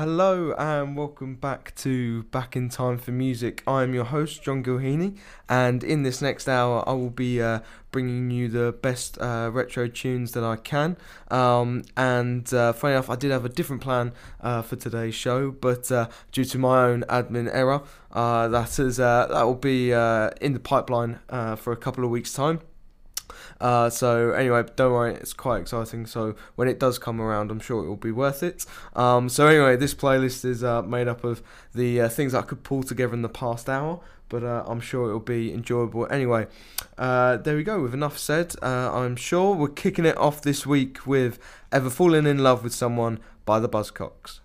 Hello and welcome back to Back in Time for Music. I am your host, John Gilheaney, and in this next hour, I will be uh, bringing you the best uh, retro tunes that I can. Um, and uh, funny enough, I did have a different plan uh, for today's show, but uh, due to my own admin error, uh, that is that will be in the pipeline for a couple of weeks' time. Uh, so anyway, don't worry, it's quite exciting. So when it does come around, I'm sure it will be worth it. Um, so anyway, this playlist is uh, made up of the uh, things I could pull together in the past hour, but uh, I'm sure it will be enjoyable. Anyway, uh, there we go. With enough said, uh, I'm sure we're kicking it off this week with "Ever Falling in Love with Someone" by the Buzzcocks.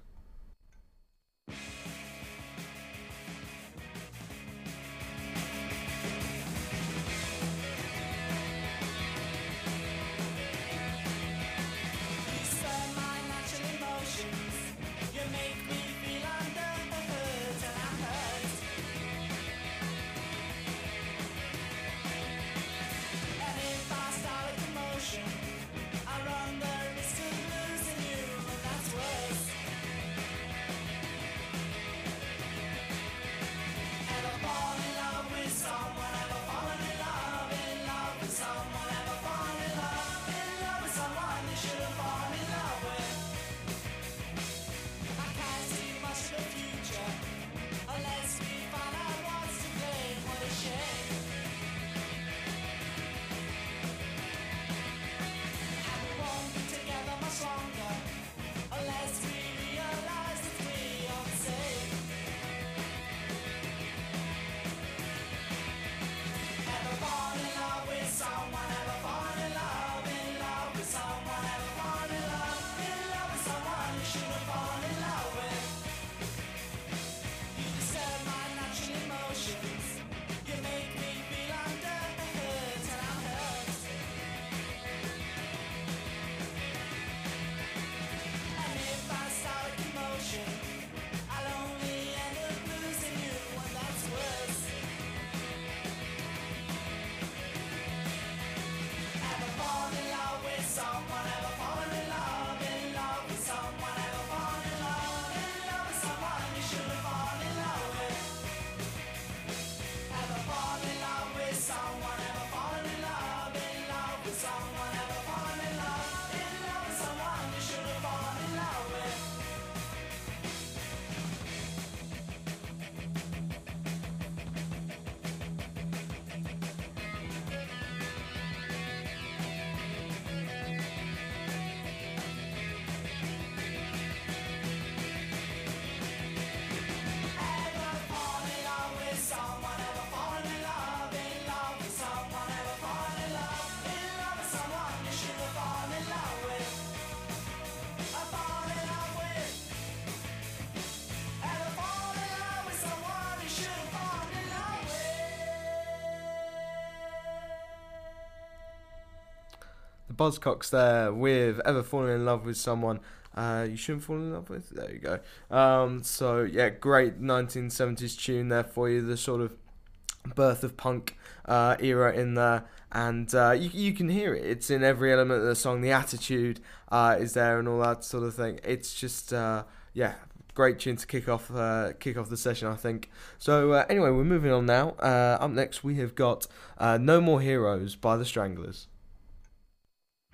Buzzcocks there with Ever Falling in Love with Someone uh, you shouldn't fall in love with. There you go. Um, so yeah, great 1970s tune there for you. The sort of birth of punk uh, era in there, and uh, you you can hear it. It's in every element of the song. The attitude uh, is there, and all that sort of thing. It's just uh, yeah, great tune to kick off uh, kick off the session, I think. So uh, anyway, we're moving on now. Up next, we have got "No More Heroes" by the Stranglers.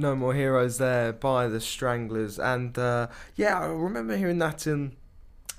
No More Heroes there by the Stranglers, and uh, yeah, I remember hearing that in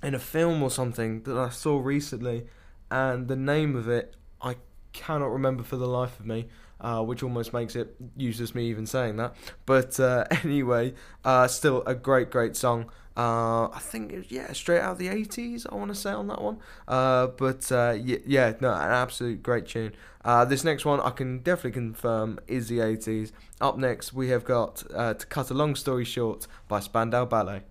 in a film or something that I saw recently, and the name of it I cannot remember for the life of me. Uh, which almost makes it useless me even saying that. But uh, anyway, uh, still a great, great song. Uh, I think it was, yeah, straight out of the 80s, I want to say on that one. Uh, but uh, yeah, yeah, no, an absolute great tune. Uh, this next one I can definitely confirm is the 80s. Up next, we have got uh, To Cut a Long Story Short by Spandau Ballet.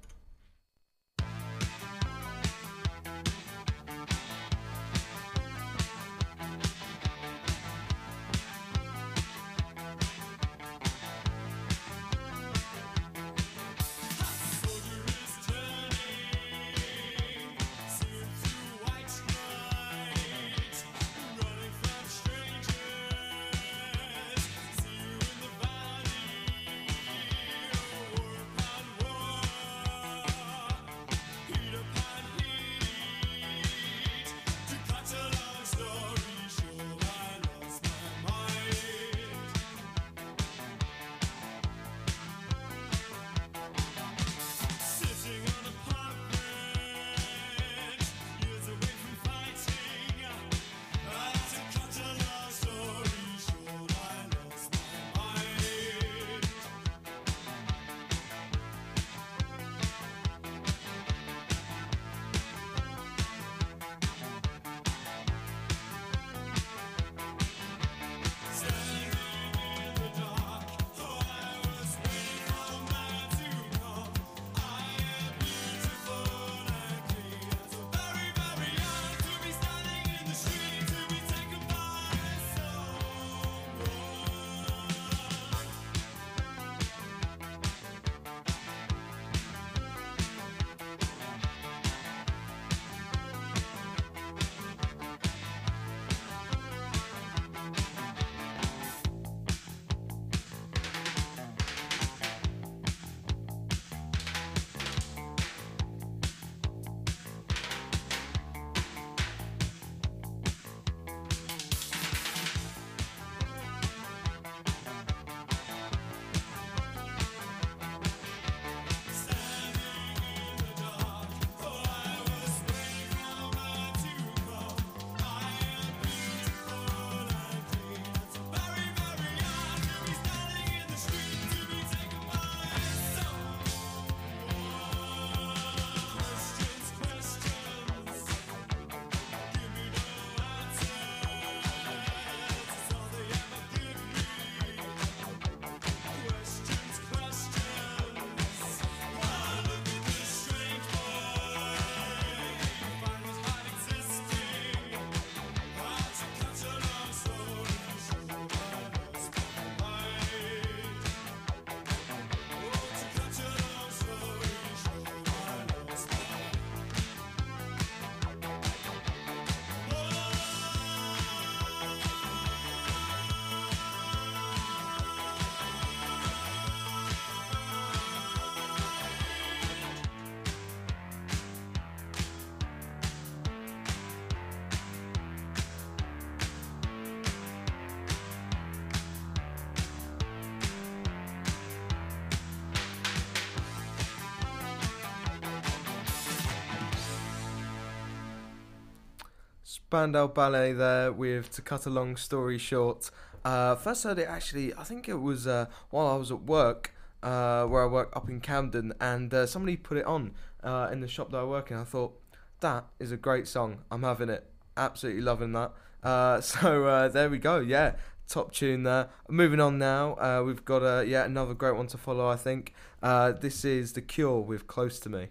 Spandau Ballet there with To Cut a Long Story Short. Uh, first heard it actually, I think it was uh, while I was at work, uh, where I work up in Camden, and uh, somebody put it on uh, in the shop that I work in. I thought, that is a great song. I'm having it. Absolutely loving that. Uh, so there we go. Yeah, top tune there. Moving on now, we've got uh, yeah another great one to follow. I think this is The Cure with Close to Me.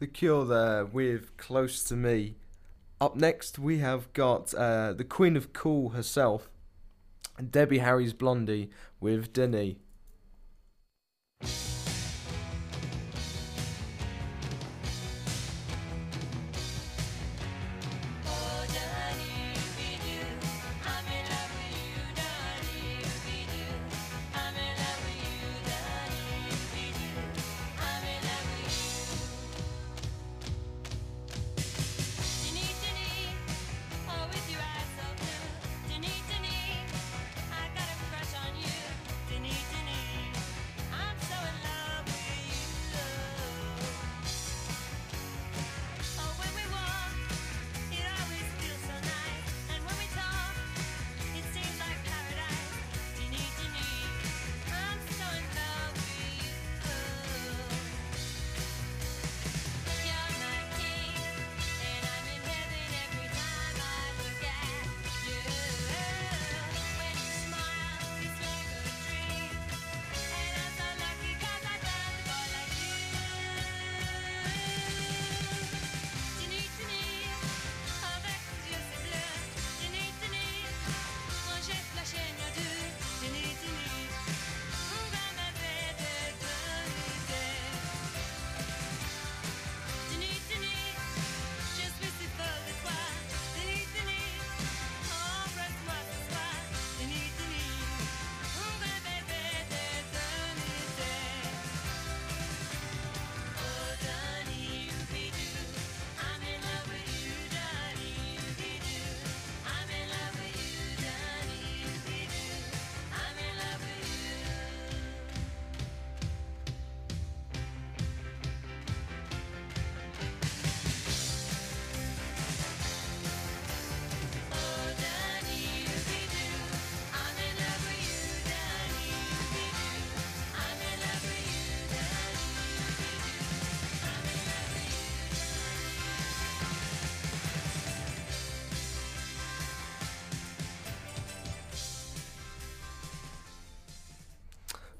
The Cure there with Close to Me. Up next, we have got uh, the Queen of Cool herself, Debbie Harry's Blondie with Denis.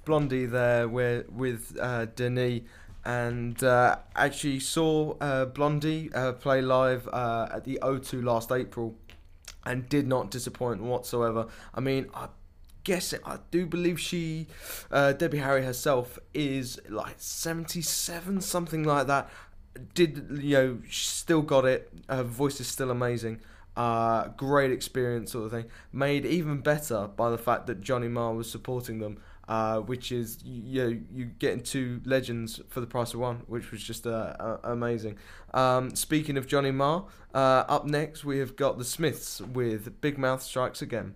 Blondie there with with uh, Denis, and uh, actually saw uh, Blondie uh, play live uh, at the O2 last April, and did not disappoint whatsoever. I mean, I guess it, I do believe she, uh, Debbie Harry herself, is like seventy seven, something like that. Did you know? Still got it. Her voice is still amazing. Uh, great experience, sort of thing. Made even better by the fact that Johnny Marr was supporting them uh, which is you know, you getting two legends for the price of one, which was just uh, amazing. Um, speaking of Johnny Marr, uh, up next we have got the Smiths with Big Mouth Strikes Again.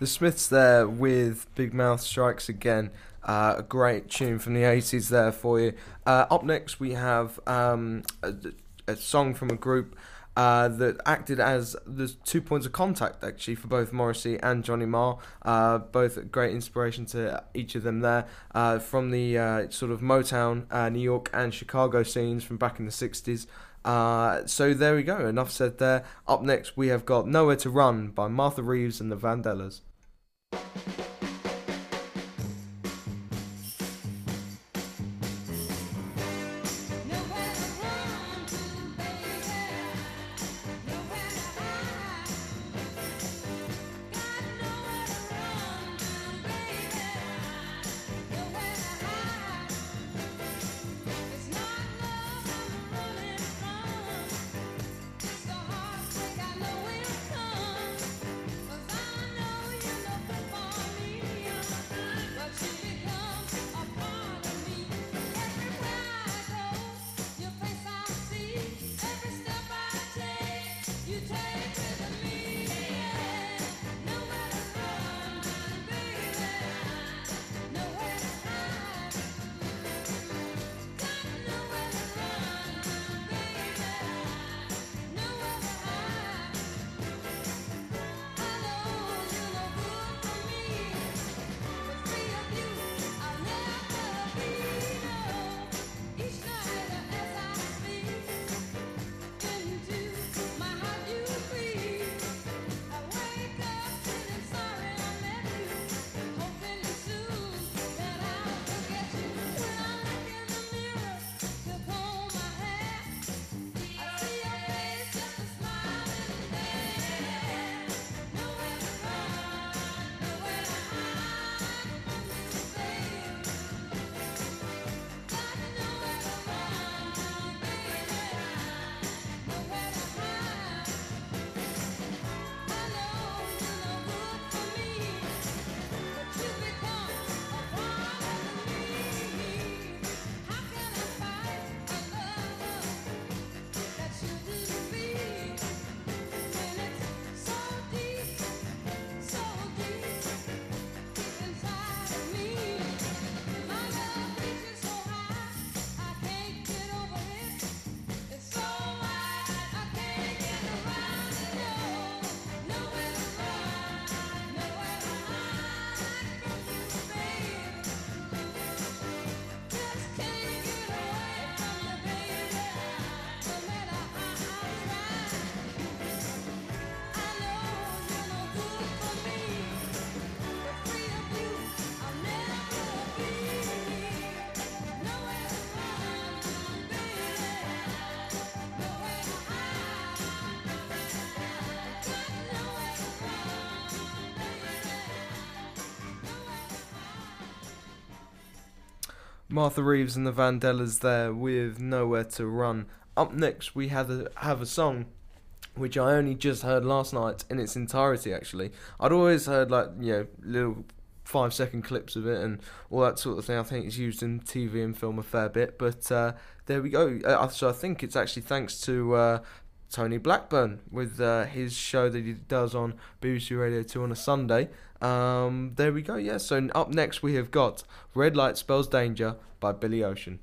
The Smiths there with Big Mouth Strikes Again. Uh, a great tune from the 80s there for you. Uh, up next, we have um, a, a, song from a group uh, that acted as the two points of contact actually for both Morrissey and Johnny Marr. Uh, both great inspiration to each of them there uh, from the uh, sort of Motown, New York, and Chicago scenes from back in the 60s. Uh, so there we go. Enough said there. Up next, we have got Nowhere to Run by Martha Reeves and the Vandellas. Martha Reeves and the Vandellas there with Nowhere to Run. Up next, we have a, have a song which I only just heard last night in its entirety. Actually, I'd always heard like you know little five second clips of it and all that sort of thing. I think it's used in TV and film a fair bit, but uh, there we go. Uh, so I think it's actually thanks to uh, Tony Blackburn with uh, his show that he does on BBC Radio 2 on a Sunday. Um, there we go, yeah. So up next we have got Red Light Spells Danger by Billy Ocean.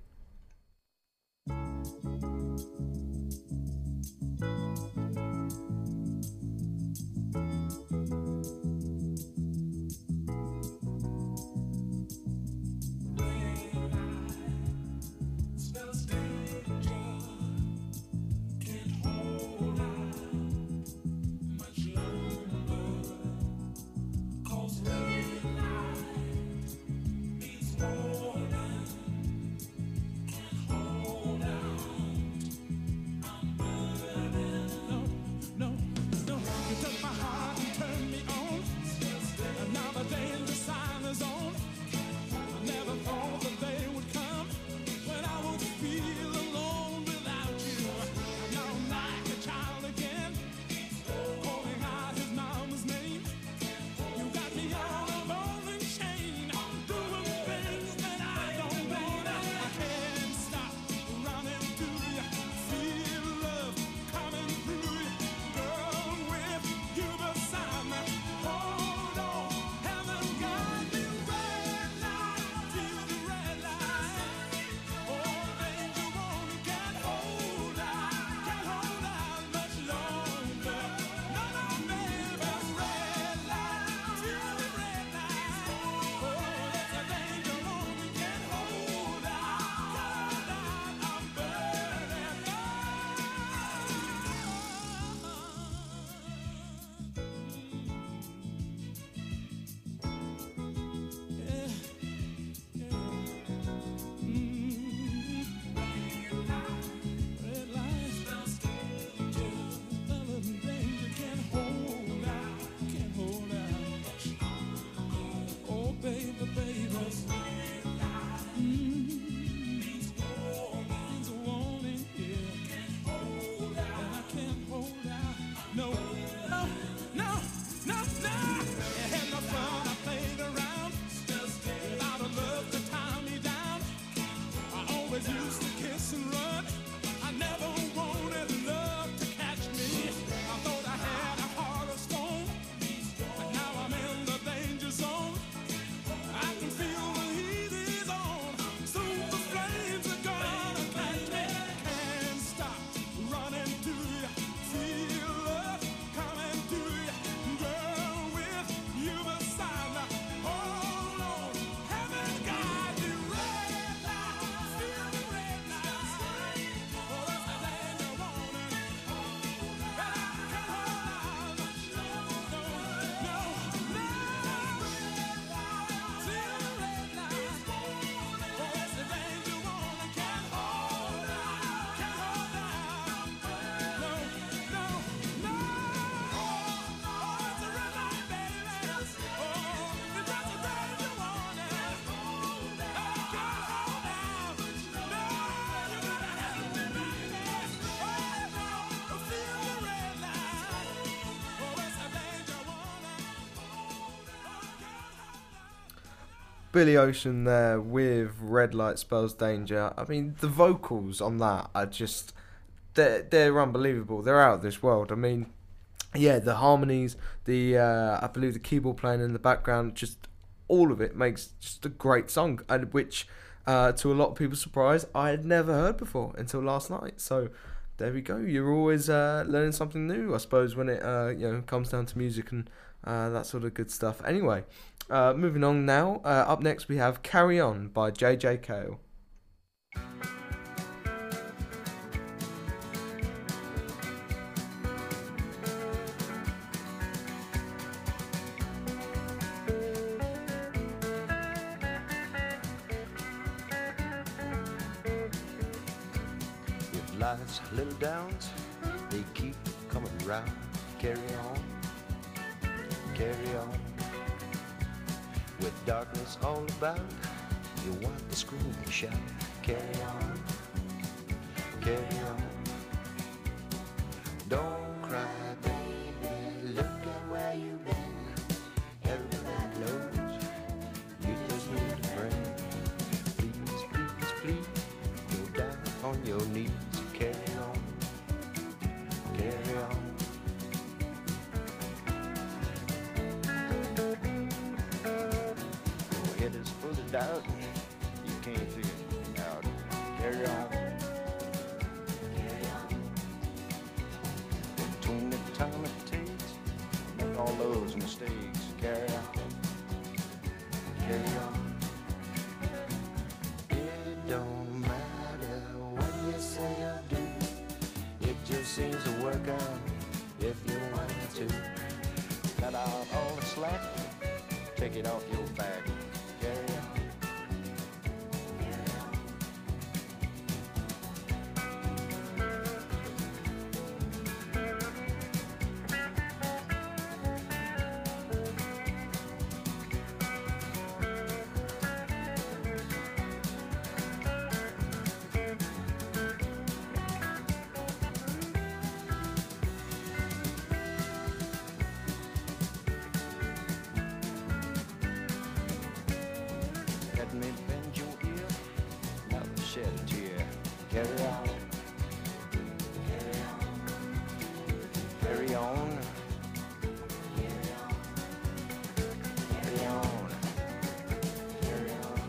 Billy Ocean there with Red Light Spells Danger. I mean, the vocals on that are just they're they're unbelievable. They're out of this world. I mean, yeah, the harmonies, the uh, I believe the keyboard playing in the background, just all of it makes just a great song, and which uh, to a lot of people's surprise, I had never heard before until last night. So there we go. You're always uh, learning something new, I suppose, when it uh, you know comes down to music and uh, that sort of good stuff. Anyway, uh, moving on now. Uh, up next we have "Carry On" by JJ Cale. life's little downs, they keep coming round. Carry on, carry on. Darkness all about, you want to scream and shout. Carry on, carry on. Don't cry, baby. Look at where you've been. Everybody knows you just need a friend. Please, please, please, go down on your knees. Doubt. You can't figure it out. Carry on. Me bend your ear, shed a tear. Carry on. Carry on. Carry on. Carry on.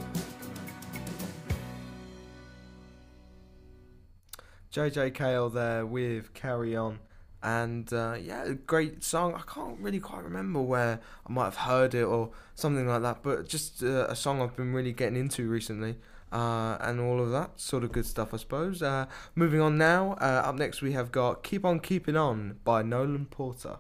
JJ Cale there with Carry On. And uh, yeah, great song. I can't really quite remember where I might have heard it or something like that, but just uh, a song I've been really getting into recently. Uh, and all of that sort of good stuff, I suppose. Uh, moving on now. Uh, up next, we have got Keep On Keeping On by Nolan Porter.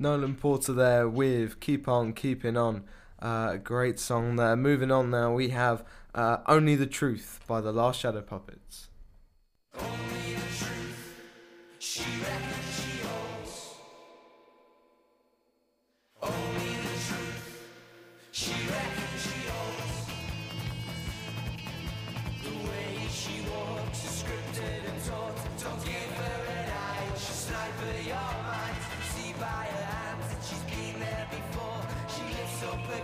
Nolan Porter there with Keep On Keeping On. Uh, a great song there. Moving on now, we have uh, Only the Truth by the Last Shadow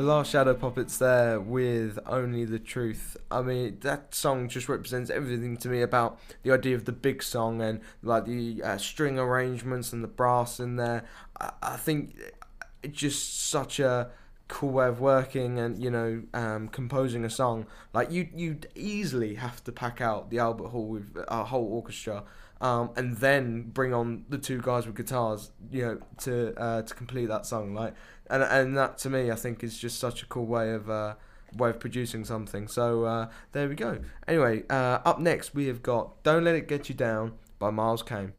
The last Shadow Puppets there with Only the Truth. I mean, that song just represents everything to me about the idea of the big song and like the uh, string arrangements and the brass in there. I, I think it's just such a cool way of working and you know um, composing a song like you you'd easily have to pack out the Albert Hall with a whole orchestra um, and then bring on the two guys with guitars you know to uh, to complete that song like and and that to me I think is just such a cool way of uh, way of producing something. So uh, there we go. Anyway uh, up next we have got Don't Let It Get You Down by Miles Kane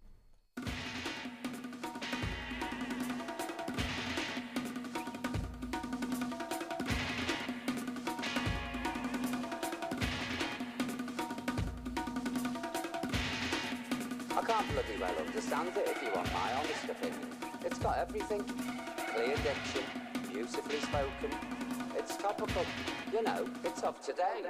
You know, it's of today.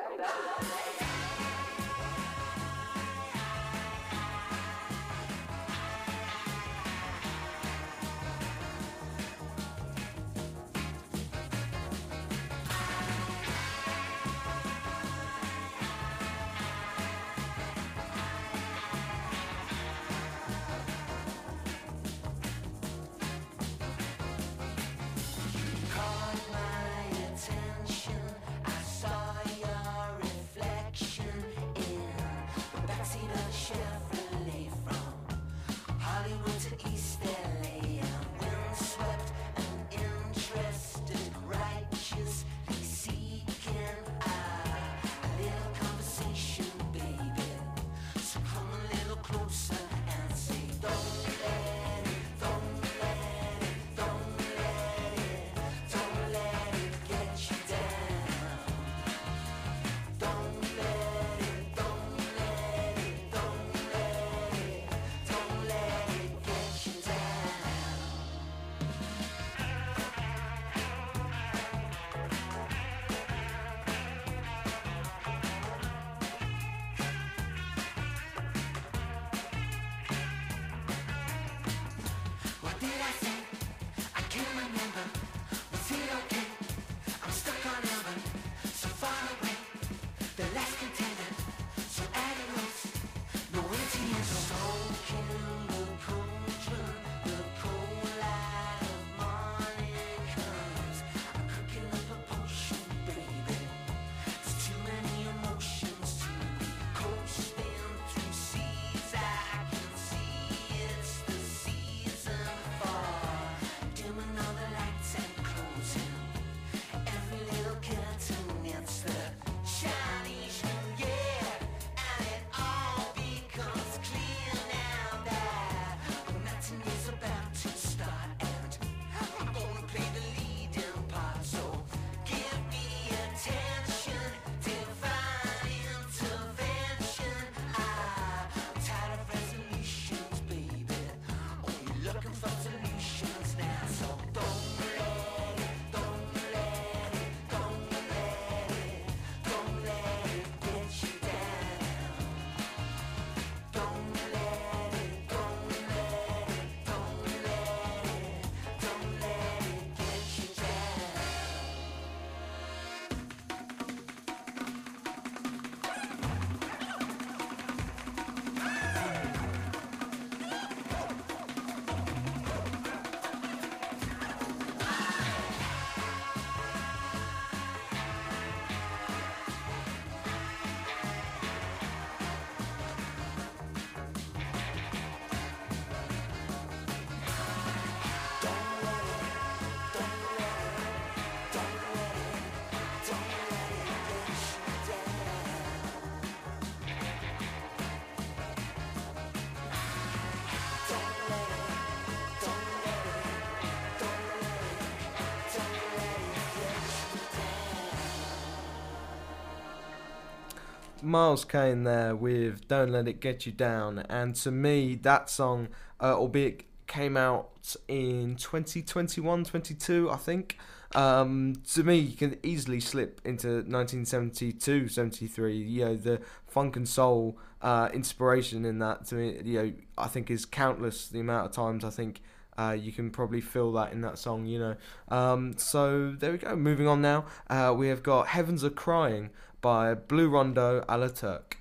Miles Kane there with "Don't Let It Get You Down," and to me, that song, uh, albeit came out in 2021, 22, I think. Um, to me, you can easily slip into 1972, 73. You know, the funk and soul uh, inspiration in that to me, you know, I think is countless. The amount of times I think uh, you can probably feel that in that song, you know. Um, so there we go. Moving on now, uh, we have got "Heavens Are Crying" by Blue Rondo a la Turk.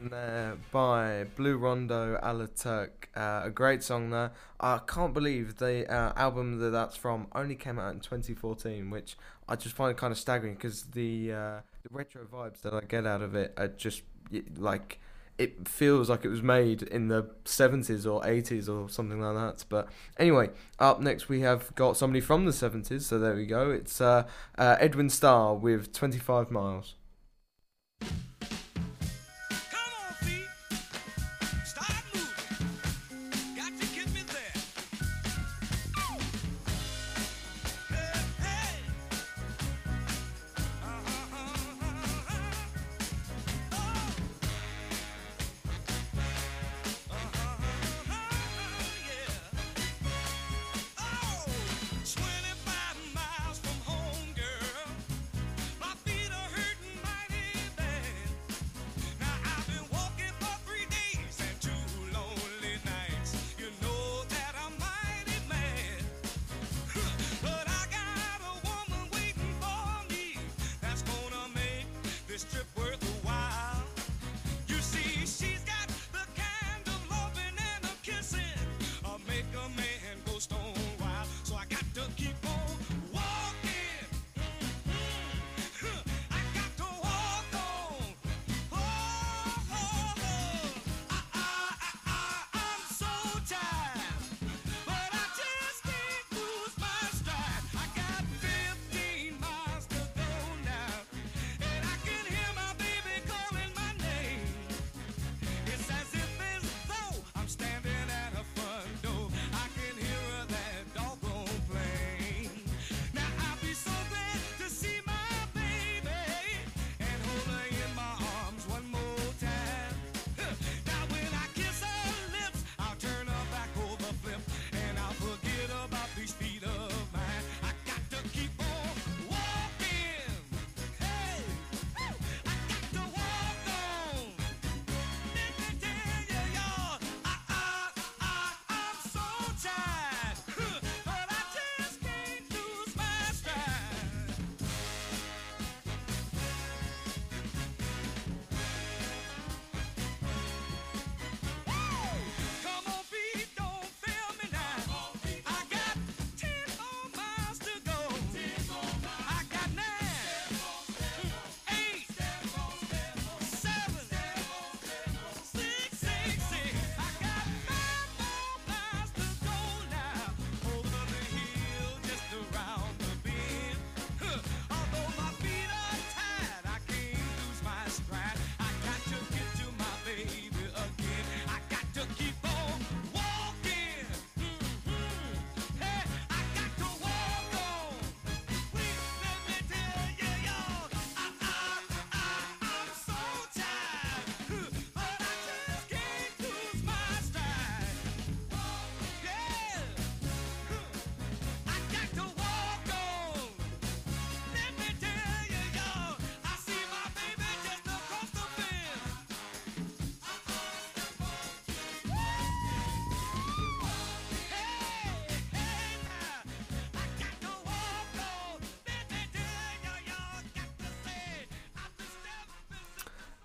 There by Blue Rondo a la Turk. Uh, a great song there. I can't believe the uh, album that that's from only came out in 2014, which I just find kind of staggering because the, uh, the retro vibes that I get out of it are just like. It feels like it was made in the 70s or 80s or something like that. But anyway, up next we have got somebody from the 70s, so there we go. It's uh, uh, Edwin Starr with 25 Miles.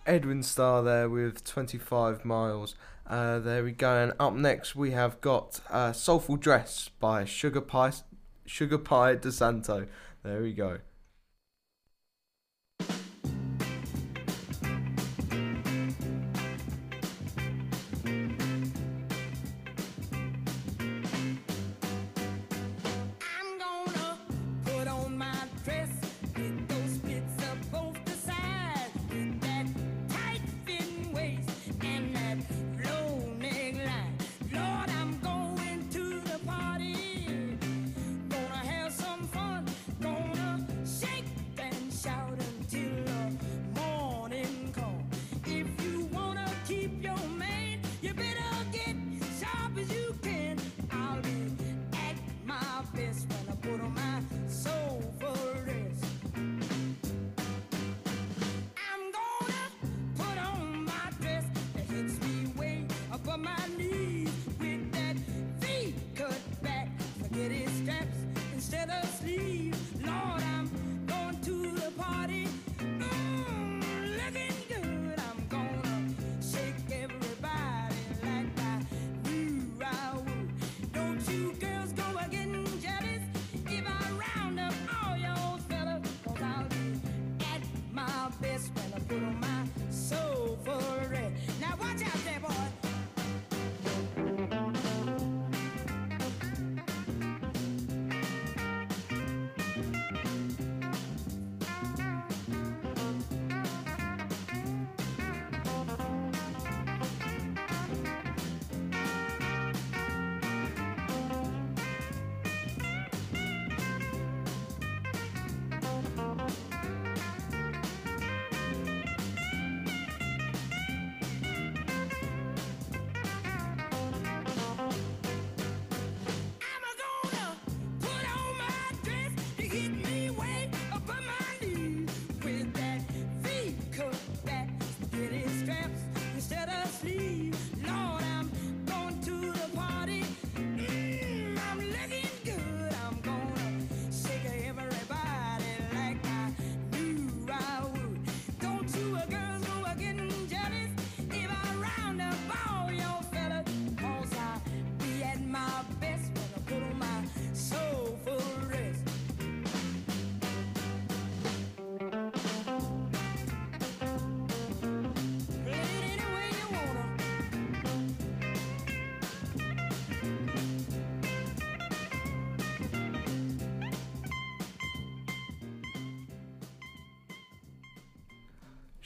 Edwin Starr there with 25 miles. Uh, there we go. And up next, we have got uh, Soulful Dress by Sugar Pie, Sugar Pie DeSanto. There we go.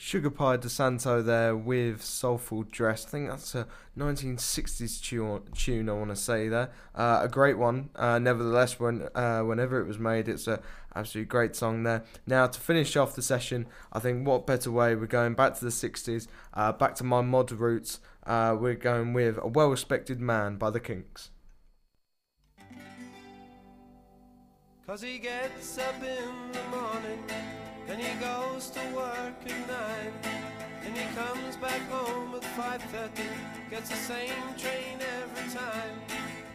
Sugar Pie DeSanto there with Soulful Dress. I think that's a 1960s tune, tune I want to say there. Uh, a great one, uh, nevertheless, when uh, whenever it was made, it's a absolutely great song there. Now, to finish off the session, I think what better way? We're going back to the 60s, uh, back to my mod roots. Uh, we're going with A Well Respected Man by the Kinks. Cause he gets up in the morning and he goes to work at nine. And he comes back home at 5.30, gets the same train every time.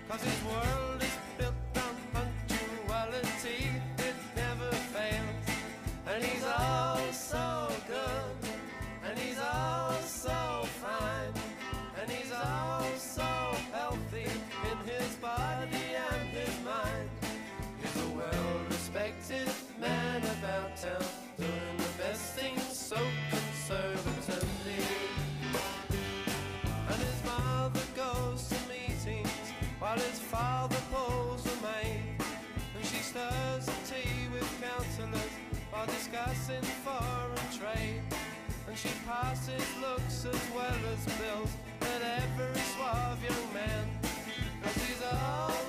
Cause his world is built on punctuality, it never fails. And he's all passing foreign trade. And she passes looks as well as bills at every suave young man. And she's all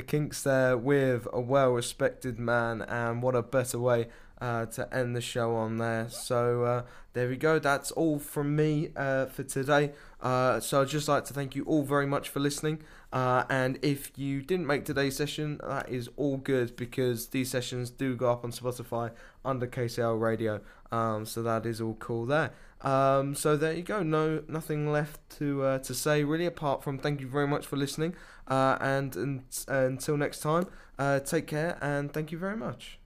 the Kinks there with a well-respected man, and what a better way uh, to end the show on there. So uh, there we go. That's all from me uh, for today. Uh, so I'd just like to thank you all very much for listening. Uh, and if you didn't make today's session, that is all good because these sessions do go up on Spotify under KCL Radio. Um, so that is all cool there. Um, so there you go. No, nothing left to uh, to say really, apart from thank you very much for listening. Uh, and, and until next time, uh, take care and thank you very much.